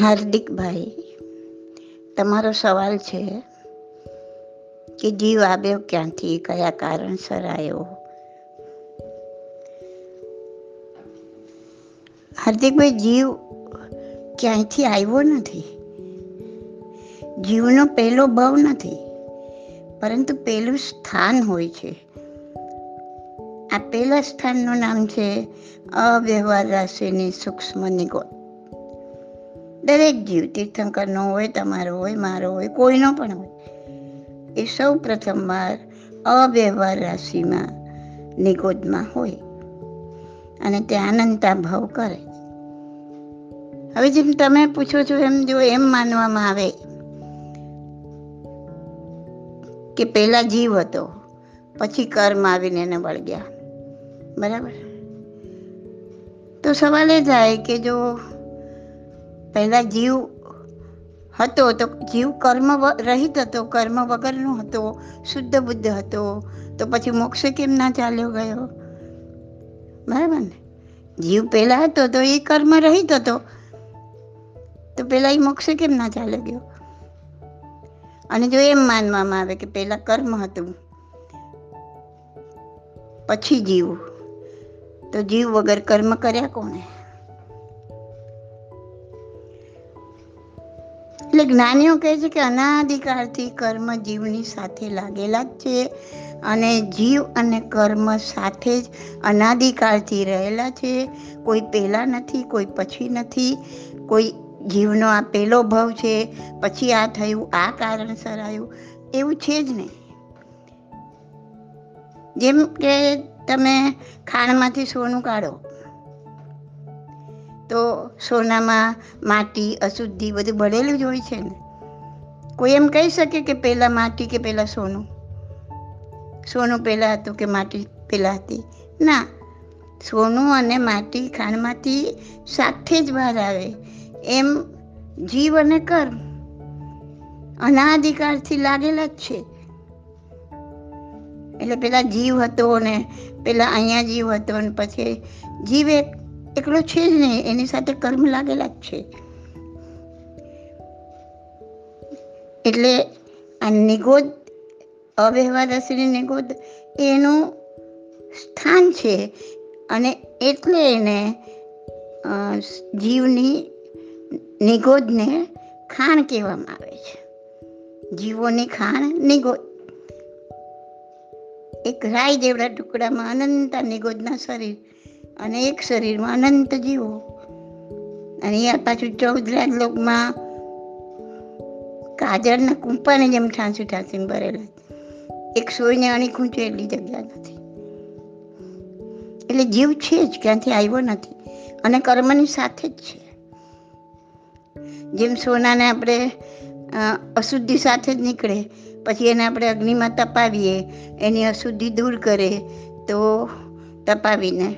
હાર્દિકભાઈ, તમારો સવાલ છે કે જીવ આવ્યો ક્યાંથી, કયા કારણસર આવ્યો? હાર્દિકભાઈ, જીવ ક્યાંયથી આવ્યો નથી? જીવનો પહેલો ભાવ નથી, પરંતુ પહેલું સ્થાન હોય છે. આ પહેલા સ્થાનનું નામ છે અવ્યવહાર રાશિની સૂક્ષ્મ નિગોત દરેક જીવ તીર્થંકરનો હોય, તમારો હોય, મારો હોય, કોઈનો પણ હોય. એ સૌ પ્રથમવાર અવ્યવહાર રાશિમાં નિગોદમાં હોય અને તે આનંદતા ભાવ કરે. હવે જેમ તમે પૂછો છો એમ જો એમ માનવામાં આવે કે પહેલા જીવ હતો, પછી કર્મ આવીને એને વળગ્યા બરાબર? તો સવાલ એ થાય કે જો પહેલા જીવ હતો તો જીવ કર્મ રહિત હતો, કર્મ વગરનો હતો, શુદ્ધ બુદ્ધ હતો, તો પછી મોક્ષ કેમ ના ચાલ્યો ગયો? બરાબર ને? જીવ પહેલાં હતો તો એ કર્મ રહિત હતો, તો પહેલાં એ મોક્ષ કેમ ના ચાલ્યો ગયો? અને જો એમ માનવામાં આવે કે પહેલાં કર્મ હતું, પછી જીવ, તો જીવ વગર કર્મ કર્યા કોણે? એટલે જ્ઞાનીઓ કહે છે કે અનાધિકારથી કર્મ જીવની સાથે લાગેલા જ છે અને જીવ અને કર્મ સાથે જ અનાધિકારથી રહેલા છે. કોઈ પહેલાં નથી, કોઈ પછી નથી. કોઈ જીવનો આ પહેલો ભાવ છે, પછી આ થયું, આ કારણસર આવ્યું એવું છે જ નહીં. જેમ કે તમે ખાણમાંથી સોનું કાઢો તો સોનામાં માટી, અશુદ્ધિ બધું ભરેલું જ હોય છે ને. કોઈ એમ કહી શકે કે પહેલાં માટી કે પહેલાં સોનું? સોનું પહેલાં હતું કે માટી પહેલાં હતી? ના, સોનું અને માટી ખાણમાંથી સાથે જ બહાર આવે. એમ જીવ અને કર્મ અનાધિકારથી લાગેલા જ છે. એટલે પેલા જીવ હતો ને પેલા અહીંયા જીવ હતો ને, પછી જીવ એક એકલો છે જ નહીં, એની સાથે કર્મ લાગેલા જ છે. એટલે આ નિગોદ અવ્યવહારશીની નિગોદ, એનું સ્થાન છે. અને એટલે એને જીવની નિગોદને ખાણ કહેવામાં આવે છે. જીવોની ખાણ નિગોદ. એક રાય જેવડા ટુકડામાં અનંત નિગોદના શરીર અને એક શરીરમાં અનંત જીવો. અને આ પાછું ચૌદ લોકમાં કાજળના કુંપાને જેમ ઠાંસું ઠાંસીને ભરેલા. એક સોયને અણી ખૂંચે એટલી જગ્યા નથી. એટલે જીવ છે જ, ક્યાંથી આવ્યો નથી. અને કર્મની સાથે જ છે. જેમ સોનાને આપણે અશુદ્ધિ સાથે જ નીકળે, પછી એને આપણે અગ્નિમાં તપાવીએ, એની અશુદ્ધિ દૂર કરે, તો તપાવીને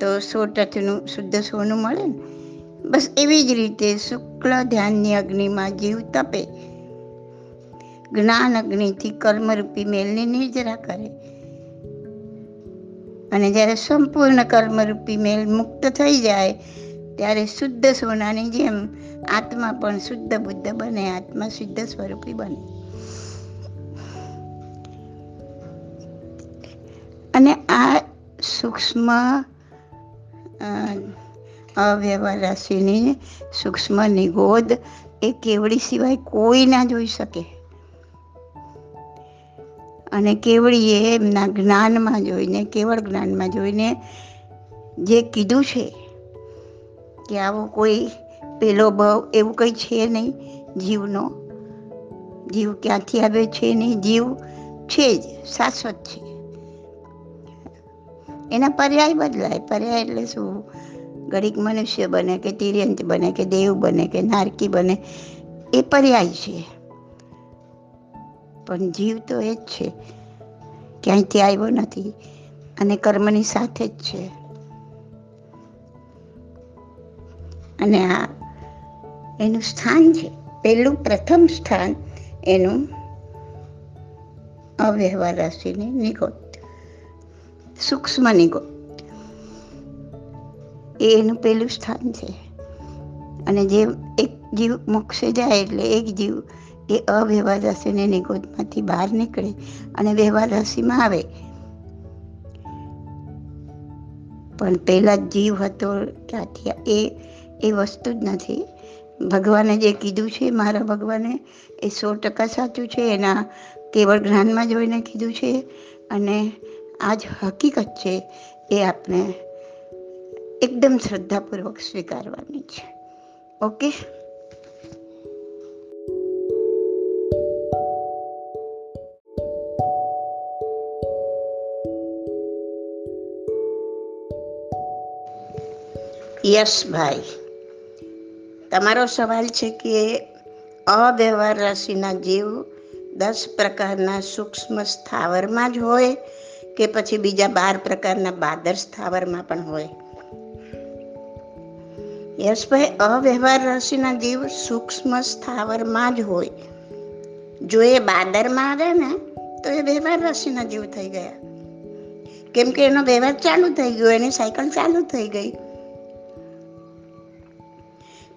તો સો ટચનું શુદ્ધ સોનું મળે ને? બસ એવી જ રીતે શુક્લ ધ્યાનની અગ્નિમાં જીવ તપે. જ્ઞાન અગ્નિથી કર્મરૂપી મેલની નિર્જરા કરે. અને જ્યારે સંપૂર્ણ કર્મરૂપી મેલ મુક્ત થઈ જાય, ત્યારે શુદ્ધ સોનાની જેમ આત્મા પણ શુદ્ધ બુદ્ધ બને, આત્મા શુદ્ધ સ્વરૂપી બને. અને આ સૂક્ષ્મ અવ્યવહાર રાશિની સૂક્ષ્મ નિગોદ એ કેવડી સિવાય કોઈ ના જોઈ શકે. અને કેવડીએ એમના જ્ઞાનમાં જોઈને, કેવળ જ્ઞાનમાં જોઈને જે કીધું છે કે આવો કોઈ પેલો ભાવ એવું કંઈ છે નહીં, જીવનો. જીવ ક્યાંથી આવે છે નહીં, જીવ છે જ, શાશ્વત છે. એના પર્યાય બદલાય. પર્યાય એટલે શું? ઘડીક મનુષ્ય બને કે તિર્યંત બને કે દેવ બને કે નારકી બને, એ પર્યાય છે. પણ જીવ તો એ જ છે. ક્યાંયથી આવ્યો નથી અને કર્મની સાથે જ છે. અને આ એનું સ્થાન છે. પહેલું પ્રથમ સ્થાન એનું અવ્યવહાર રાશિની નિગોત સૂક્ષ્મ નિગો એ એનું પહેલું સ્થાન છે. અને જે એક જીવ મોક્ષે જાય એટલે એક જીવ એ અવ્યવહાર નિગોદમાંથી બહાર નીકળે અને વ્યવહાર રાશિમાં આવે. પણ પહેલાં જીવ હતો ત્યાંથી એ એ વસ્તુ જ નથી. ભગવાને જે કીધું છે, મારા ભગવાને, એ સો ટકા સાચું છે. એના કેવળ જ્ઞાનમાં જોઈને કીધું છે. અને આ જ હકીકત છે એ આપણે એકદમ શ્રદ્ધાપૂર્વક સ્વીકારવાની છે. ઓકે યશભાઈ તમારો સવાલ છે કે અવ્યવહાર રાશિના જીવ દસ પ્રકારના સૂક્ષ્મ સ્થાવરમાં જ હોય કે પછી બીજા બાર પ્રકારના બાદર સ્થાવરમાં પણ હોય. યશભાઈ, અવ્યવહાર રાશિના જીવ સૂક્ષ્મ સ્થાવરમાં જ હોય. જો એ બાદરમાં આવે ને, તો એ વ્યવહાર રાશિના જીવ થઈ ગયા. કેમ કે એનો વ્યવહાર ચાલુ થઈ ગયો, એની સાયકલ ચાલુ થઈ ગઈ.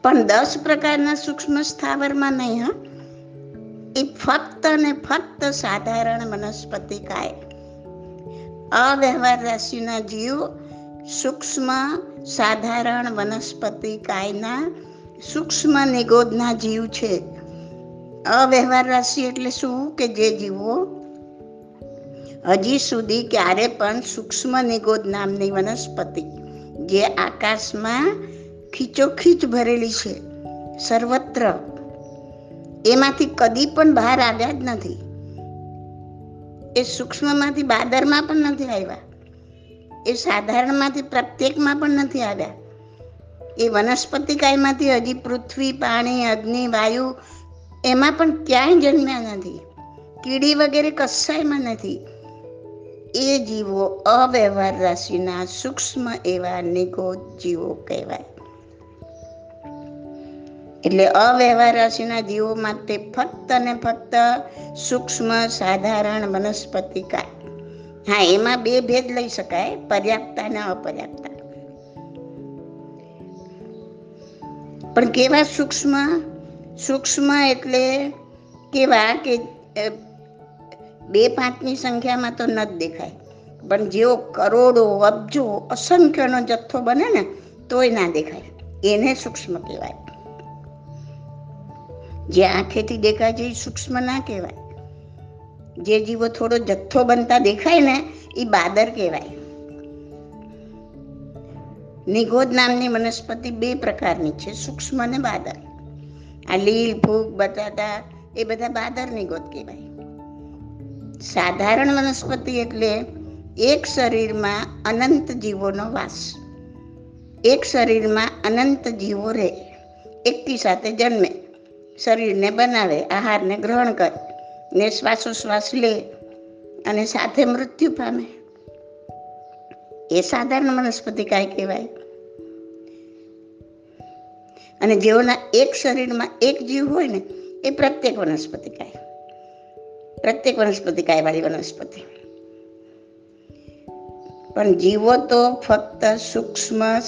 પણ દસ પ્રકારના સૂક્ષ્મ સ્થાવરમાં નહીં, હા. એ ફક્ત ને ફક્ત સાધારણ વનસ્પતિ કાય. અવ્યવહાર રાશિના જીવ સૂક્ષ્મ સાધારણ વનસ્પતિ કાયના સૂક્ષ્મ નિગોદના જીવ છે. અવ્યવહાર રાશિ એટલે શું કે જે જીવો હજી સુધી ક્યારે પણ સૂક્ષ્મ નિગોદ નામની વનસ્પતિ જે આકાશમાં ખીચોખીચ ભરેલી છે. સર્વત્ર. એમાંથી કદી પણ બહાર આવ્યા જ નથી. એ સૂક્ષ્મમાંથી બાદરમાં પણ નથી આવ્યા. એ સાધારણમાંથી પ્રત્યેકમાં પણ નથી આવ્યા. એ વનસ્પતિ કાયમાંથી હજી પૃથ્વી, પાણી, અગ્નિ, વાયુ એમાં પણ ક્યાંય જન્મ્યા નથી. કીડી વગેરે કશાયમાં નથી. એ જીવો અવ્યવહાર રાશિના સૂક્ષ્મ એવા નિગોદ જીવો કહેવાય. એટલે અવ્યવહાર રાશિના જીવો માટે ફક્ત ને ફક્ત સૂક્ષ્મ, સાધારણ વનસ્પતિ કાય. હા, એમાં બે ભેદ લઈ શકાય, પર્યાપ્તા અને અપર્યાપ્તા. પણ કેવા સૂક્ષ્મ? સૂક્ષ્મ એટલે કેવા કે બે પાંચની સંખ્યામાં તો ન જ દેખાય. પણ જેવો કરોડો, અબજો, અસંખ્યનો જથ્થો બને ને, તોય ના દેખાય. એને સૂક્ષ્મ કહેવાય. જે આંખેથી દેખાય છે એ સૂક્ષ્મ ના કહેવાય. જે જીવો થોડો જથ્થો બનતા દેખાય ને, એ બાદર કહેવાય. નિગોદ નામની વનસ્પતિ બે પ્રકારની છે, સૂક્ષ્મ અને બાદર. આ લીલ ફૂગ બટાટા, એ બધા બાદર નિગોદ કહેવાય. સાધારણ વનસ્પતિ એટલે એક શરીરમાં અનંત જીવોનો વાસ. એક શરીરમાં અનંત જીવો રહે, એકથી સાથે જન્મે. શરીરને બનાવે, આહારને ગ્રહણ કરે. ને શ્વાસોશ્વાસ લે અને સાથે મૃત્યુ પામે. એ સાધારણ વનસ્પતિ કાય કહેવાય. અને જેઓના એક શરીરમાં એક જીવ હોય ને, એ પ્રત્યેક વનસ્પતિ કાય પ્રત્યેક વનસ્પતિ કાયવાળી વનસ્પતિ. પણ જીવો તો ફક્ત સૂક્ષ્મ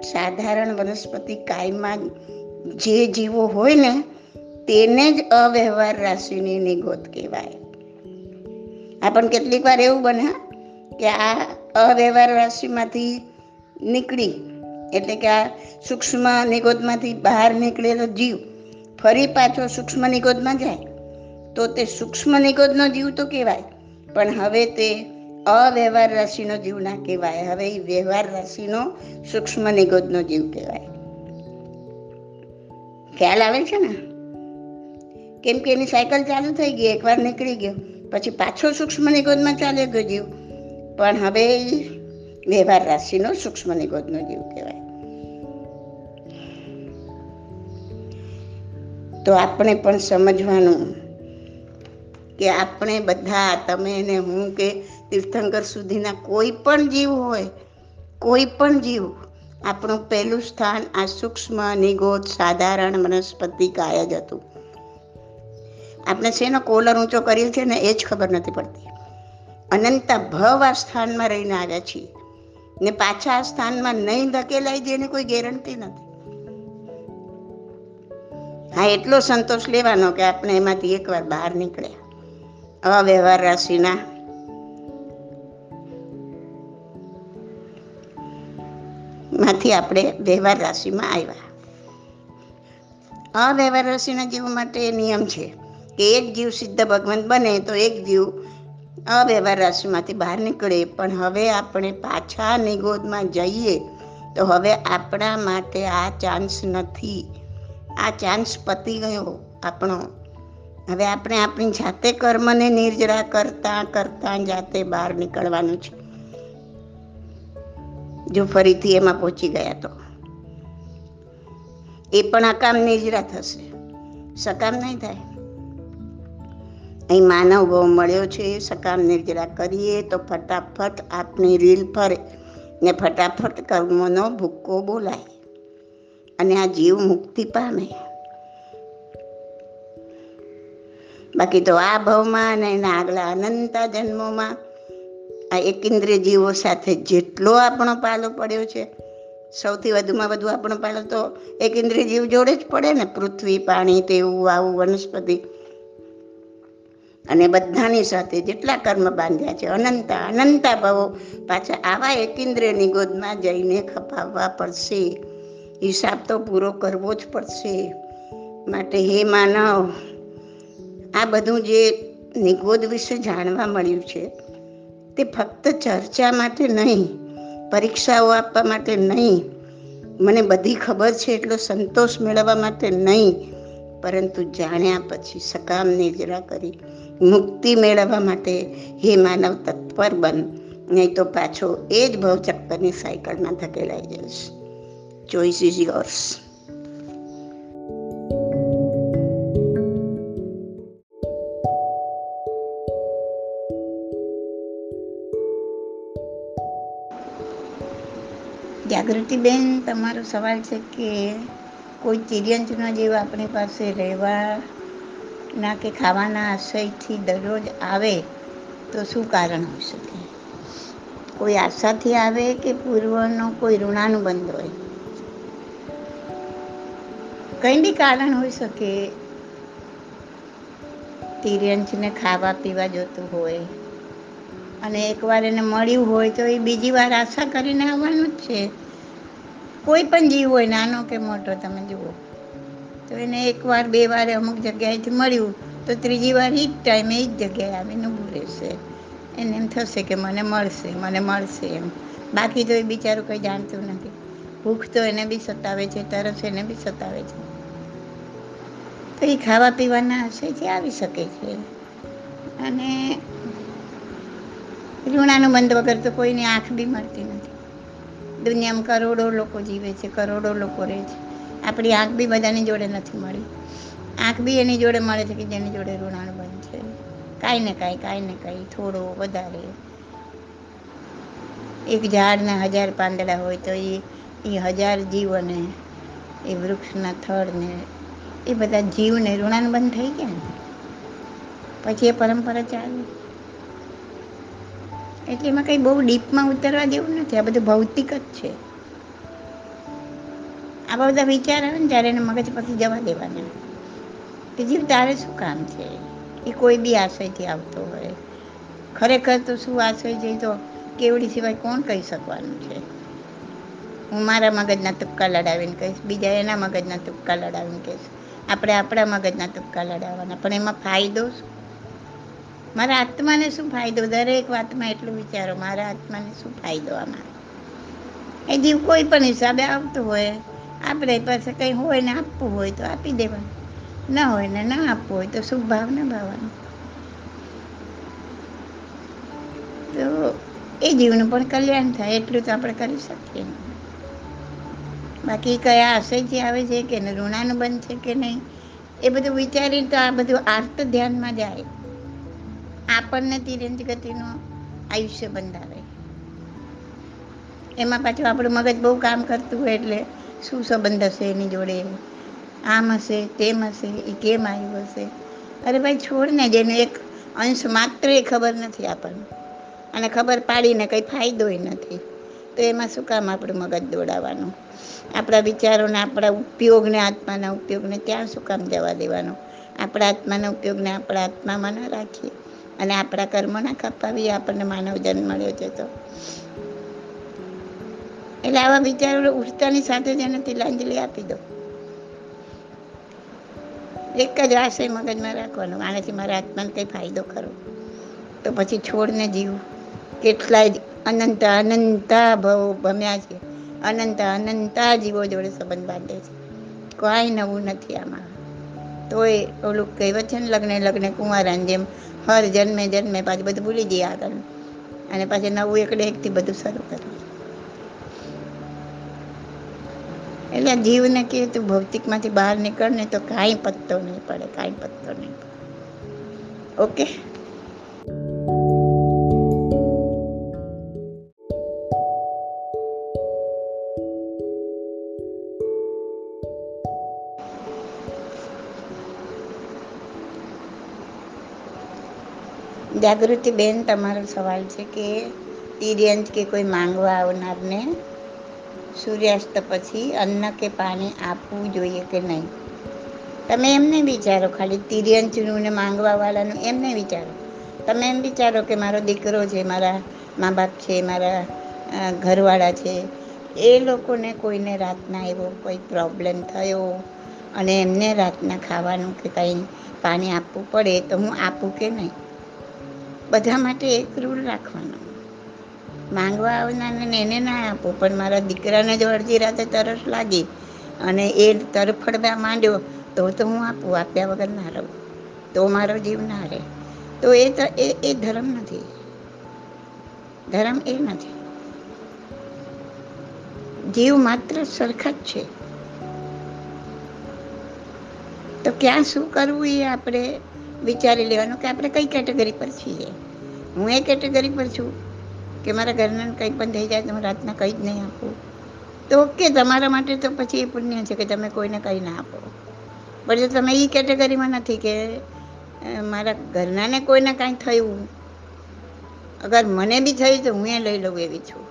સાધારણ વનસ્પતિ કાયમાં જે જીવો હોય ને, તેને જ અવ્યવહાર રાશિની નિગોત કહેવાય. આપણ કેટલીક વાર એવું બને કે આ અવ્યવહાર રાશિમાંથી નીકળી, એટલે કે આ સૂક્ષ્મ નિગોદમાંથી બહાર નીકળેલો જીવ ફરી પાછો સૂક્ષ્મ નિગોદમાં જાય, તો તે સૂક્ષ્મ નિગોદનો જીવ તો કહેવાય, પણ હવે તે અવ્યવહાર રાશિનો જીવ ના કહેવાય. હવે એ વ્યવહાર રાશિનો સૂક્ષ્મ નિગોદનો જીવ કહેવાય. ખ્યાલ આવે છે ને? કેમ કે એની સાયકલ ચાલુ થઈ ગઈ, એકવાર નીકળી ગયો. પછી પાછો સૂક્ષ્મ નિગોદમાં ચાલે ગયો જીવ. પણ હવે વ્યવહાર રાશિનો સૂક્ષ્મ નિગોદનો જીવ કહેવાય. તો આપણે પણ સમજવાનું કે આપણે બધા, તમે ને હું કે તીર્થંકર સુધીના કોઈ પણ જીવ હોય, કોઈ પણ જીવ આપણું પહેલું સ્થાન આ સૂક્ષ્મ નિગોદ સાધારણ વનસ્પતિ કાય જ હતું. આપણે શેનો કોલર ઊંચો કર્યો છે ને એ જ ખબર નથી પડતી. અનંતા ભવ આ સ્થાનમાં રહીને આવ્યા છીએ. ને પાછા આ સ્થાનમાં નહીં ધકેલાય જેની કોઈ ગેરંટી નથી. હા, એટલો સંતોષ લેવાનો કે આપણે એમાંથી એકવાર બહાર નીકળ્યા. અવ્યવહાર રાશિના માંથી આપણે વ્યવહાર રાશિમાં આવ્યા. અવ્યવહાર રાશિના જીવ માટે નિયમ છે કે એક જીવ સિદ્ધ ભગવાન બને તો એક જીવ અવ્યવહાર રાશિમાંથી બહાર નીકળે. પણ હવે આપણે પાછા નિગોદમાં જઈએ તો હવે આપણા માટે આ ચાન્સ નથી. આ ચાન્સ પતી ગયો આપણો. હવે આપણે આપણી જાતે કર્મને નિર્જરા કરતાં કરતાં જાતે બહાર નીકળવાનું છે. જો ફરીથી એમાં પહોંચી ગયા તો. એ પણ અકામ નિજરા થશે સકામ નહીં થાય. અહીં માનવ ભાવ મળ્યો છે સકામ નિર્જરા કરીએ તો ફટાફટ આપણી રીલ ફરે ને ફટાફટ કર્મોનો ભૂક્કો બોલાય અને આ જીવ મુક્તિ પામે. બાકી તો આ ભાવમાં અને એના આગલા અનંતા જન્મોમાં આ એકેન્દ્રિય જીવો સાથે જેટલો આપણો પાલો પડ્યો છે, સૌથી વધુમાં વધુ આપણો પાલો તો એકેન્દ્રિય જીવ જોડે જ પડે ને, પૃથ્વી, પાણી, તેવું આવું વનસ્પતિ. અને બધાની સાથે જેટલા કર્મ બાંધ્યા છે, અનંતા અનંતા ભાવો, પાછા આવા એકેન્દ્રિયની ગોદમાં જઈને ખપાવવા પડશે. હિસાબ તો પૂરો કરવો જ પડશે. માટે હે માનવ, આ બધું જે નિગોદ વિશે જાણવા મળ્યું છે તે ફક્ત ચર્ચા માટે નહીં, પરીક્ષાઓ આપવા માટે નહીં. મને બધી ખબર છે એટલો સંતોષ મેળવવા માટે નહીં, પરંતુ જાણ્યા પછી સકામ નિજરા કરી મુક્તિ મેળવવા માટે હે માનવ તત્પર બન, નહીં તો પાછો એ જ ભવચક્કરની સાયકલમાં ધકેલાઈ જઈશ. ચોઈસ ઇઝ યોર્સ જાગૃતિબેન, તમારો સવાલ છે કે કોઈ તિર્યંતનો જીવ આપણી પાસે રહેવાના કે ખાવાના આશયથી દરરોજ આવે, તો શું કારણ હોઈ શકે? કોઈ આશાથી આવે કે પૂર્વનો કોઈ ઋણાનુબંધ હોય? કંઈ બી કારણ હોઈ શકે. તિર્યંશને ખાવા પીવા જોતું હોય અને એકવાર એને મળ્યું હોય તો એ બીજી વાર આશા કરીને આવવાનું જ છે. કોઈ પણ જીવ હોય, નાનો કે મોટો, તમે જુઓ. તો એને એકવાર બે વાર અમુક જગ્યાએથી મળ્યું, તો ત્રીજી વાર એ જ ટાઈમે એ જ જગ્યાએ આવીને ઊભું રહેશે. એને એમ થશે કે મને મળશે મને મળશે એમ. બાકી તો એ બિચારું કંઈ જાણતું નથી. ભૂખ તો એને બી સતાવે છે, તરસ એને બી સતાવે છે. તો એ ખાવા પીવાના હશે જે આવી શકે છે. અને ઋણાનું બંધ વગર તો કોઈની આંખ બી મળતી નથી. દુનિયામાં કરોડો લોકો જીવે છે, કરોડો લોકો રહે છે. આપણી આંખ બી બધાની જોડે નથી મળી. આંખ બી એની જોડે મળે છે કે જેની જોડે ઋણાનુબંધ છે. કાંઈ ને કાંઈ કાંઈ ને કાંઈ, થોડો વધારે. એક ઝાડના હજાર પાંદડા હોય તો એ એ હજાર જીવોને, એ વૃક્ષના થળને, એ બધા જીવને ઋણાનુબંધ થઈ ગયા ને? પછી એ પરંપરા ચાલે. એટલે એમાં કંઈ બહુ ડીપમાં ઉતરવા જેવું નથી. આ બધું ભૌતિક જ છે. આવા બધા વિચાર આવે ને ત્યારે એને મગજ પછી જવા દેવાના. કે જીવ તારે શું કામ છે? એ કોઈ બી આશયથી આવતો હોય. ખરેખર તો શું આશય છે તો કેવડી સિવાય કોણ કહી શકવાનું છે? હું મારા મગજના તુક્કા લડાવીને કહીશ, બીજા એના મગજના તુક્કા લડાવીને કહીશ. આપણે આપણા મગજના તુક્કા લડાવવાના. પણ એમાં ફાયદો શું? મારા આત્માને શું ફાયદો? દરેક વાતમાં એટલું વિચારો, મારા આત્માને શું ફાયદો આમાં? એ જીવ કોઈ પણ હિસાબે આવતો હોય, આપણે પાસે કંઈ હોય ને આપવું હોય તો આપી દેવાનું. ન હોય ને ના આપવું હોય તો શુભ ભાવ ના ભાવવાનું. તો એ જીવનું પણ કલ્યાણ થાય, એટલું તો આપણે કરી શકીએ બાકી કયા આશયથી આવે છે કે ઋણાનુબંધ છે કે નહીં, એ બધું વિચારીને તો આ બધું આર્ત ધ્યાનમાં જાય. આપણને તિરંજ ગતિનું આયુષ્ય બંધાવે. એમાં પાછું આપણું મગજ બહુ કામ કરતું હોય એટલે શું સંબંધ હશે એની જોડે? આમ હશે, તેમ હશે, એ કેમ આવ્યું હશે? અરે ભાઈ, છોડ ને જેને એક અંશ માત્ર એ ખબર નથી આપણને. અને ખબર પાડીને કંઈ ફાયદોય નથી. તો એમાં શું કામ આપણું મગજ દોડાવવાનું? આપણા વિચારોને, આપણા ઉપયોગને, આત્માના ઉપયોગને ત્યાં શું કામ જવા દેવાનો? આપણા આત્માના ઉપયોગને આપણા આત્મામાં ન રાખીએ. અને આપણા કર્મો ના આપણને માનવ જન્મ મળ્યો છે તો. એટલે આવા વિચારો ઉઠતાની સાથે જ એને તિલાંજલિ આપી દો. એક જ આશય મગજમાં રાખવાનો, આનાથી મારા આત્માને કંઈ ફાયદો ખરો? તો પછી છોડને જીવ. કેટલાય અનંત અનંતા ભવ ભમ્યા છે. અનંત અનંતા જીવો જોડે સંબંધ બાંધે છે. કોઈ નવું નથી આમાં. તોય ઓલું કહેવત છે ને, લગ્ન લગ્ન કુંવારાની જેમ હર જન્મે જન્મે પાછું બધું ભૂલી જઈએ આગળ. અને પાછું નવું એકડે એકથી બધું શરૂ કરવું એટલે જીવને કે તું ભૌતિકમાંથી બહાર નીકળ ને તો કાંઈ પત્તો નહીં પડે, કાંઈ પત્તો નહીં પડે. ઓકે? જાગૃતિ બેન, તમારો સવાલ છે કે તિર્યંત કે કોઈ માંગવા આવનારને સૂર્યાસ્ત પછી અન્ન કે પાણી આપવું જોઈએ કે નહીં? તમે એમને વિચારો ખાલી તિર્યંતનું ને માંગવાવાળાનું એમને વિચારો. તમે એમ વિચારો કે મારો દીકરો છે, મારા મા બાપ છે, મારા ઘરવાળા છે, એ લોકોને કોઈને રાતના એવો કોઈ પ્રોબ્લેમ થયો અને એમને રાતના ખાવાનું કે કંઈ પાણી આપવું પડે તો હું આપું કે નહીં? બધા માટે એક રૂલ રાખવાનો. માંગવા આવનારને એને ના આપું, પણ મારા દીકરાને જો અડધી રાતે તરસ લાગી અને એ તરફડવા માંડ્યો, તો તો હું આપું, આપ્યા વગર ના રહું. તો મારો જીવ ના રહે. તો એ તો, એ એ ધર્મ નથી. ધર્મ એ નથી. જીવ માત્ર સરખા જ છે. તો ક્યાં શું કરવું એ આપણે વિચારી લેવાનું કે આપણે કઈ કેટેગરી પર છીએ. હું એ કેટેગરી પર છું કે મારા ઘરના કંઈ પણ થઈ જાય તો હું રાતના કંઈ જ નહીં આપું. તો ઓકે તમારા માટે તો પછી એ પુણ્ય છે કે તમે કોઈને કંઈ ના આપો. પણ જો તમે એ કેટેગરીમાં નથી કે મારા ઘરનાને કોઈને કાંઈ થયું. અગર મને બી થયું તો હું એ લઈ લઉં એવી છું.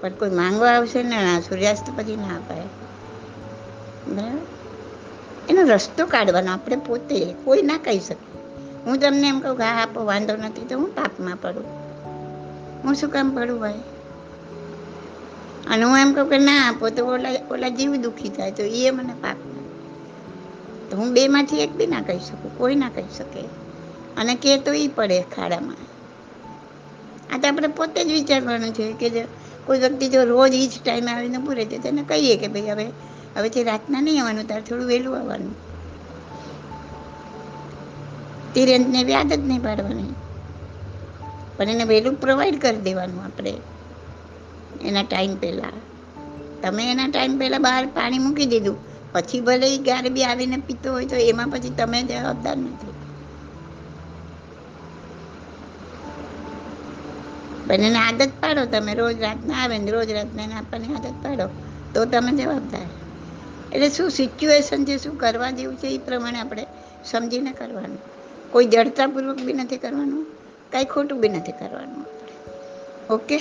પણ કોઈ માંગવા આવશે ને સૂર્યાસ્ત પછી ના અપાય. બરાબર? એનો રસ્તો કાઢવાનો આપણે પોતે કોઈ ના કહી શકે. હું તમને એમ કહું કે હા, આપો, વાંધો નથી તો હું પાપમાં પડું. હું શું કામ પડું ભાઈ? અને હું એમ કહું કે ના, આપો તો ઓલા ઓલા જીવ દુઃખી થાય તો એ મને પાપ તો હું બેમાંથી એક બી ના કહી શકું, કોઈ ના કહી શકે. અને કે તો એ પડે ખાડામાં. આ તો આપણે પોતે જ વિચારવાનું છે કે જો કોઈ વ્યક્તિ જો રોજ એ જ ટાઈમે આવીને પૂરે છે તેને કહીએ કે ભાઈ હવે હવેથી રાતના નહીં આવવાનું, તારે થોડું વહેલું આવવાનું. તિરંતને બી આદત નહીં પાડવાની. પણ એને વહેલું પ્રોવાઈડ કરી દેવાનું આપણે, એના ટાઈમ પહેલાં. તમે એના ટાઈમ પહેલાં બહાર પાણી મૂકી દીધું. પછી ભલે એ ક્યારે બી આવીને પીતો હોય તો એમાં પછી તમે જવાબદાર નથી. પણ એને આદત પાડો તમે, રોજ રાતના આવે ને રોજ રાતના એને આપવાની આદત પાડો, તો તમે જવાબદાર. એટલે શું સિચ્યુએશન છે શું કરવા જેવું છે એ પ્રમાણે આપણે સમજીને કરવાનું. કોઈ જડતાપૂર્વક બી નથી કરવાનું, કાંઈ ખોટું બી નથી કરવાનું. ઓકે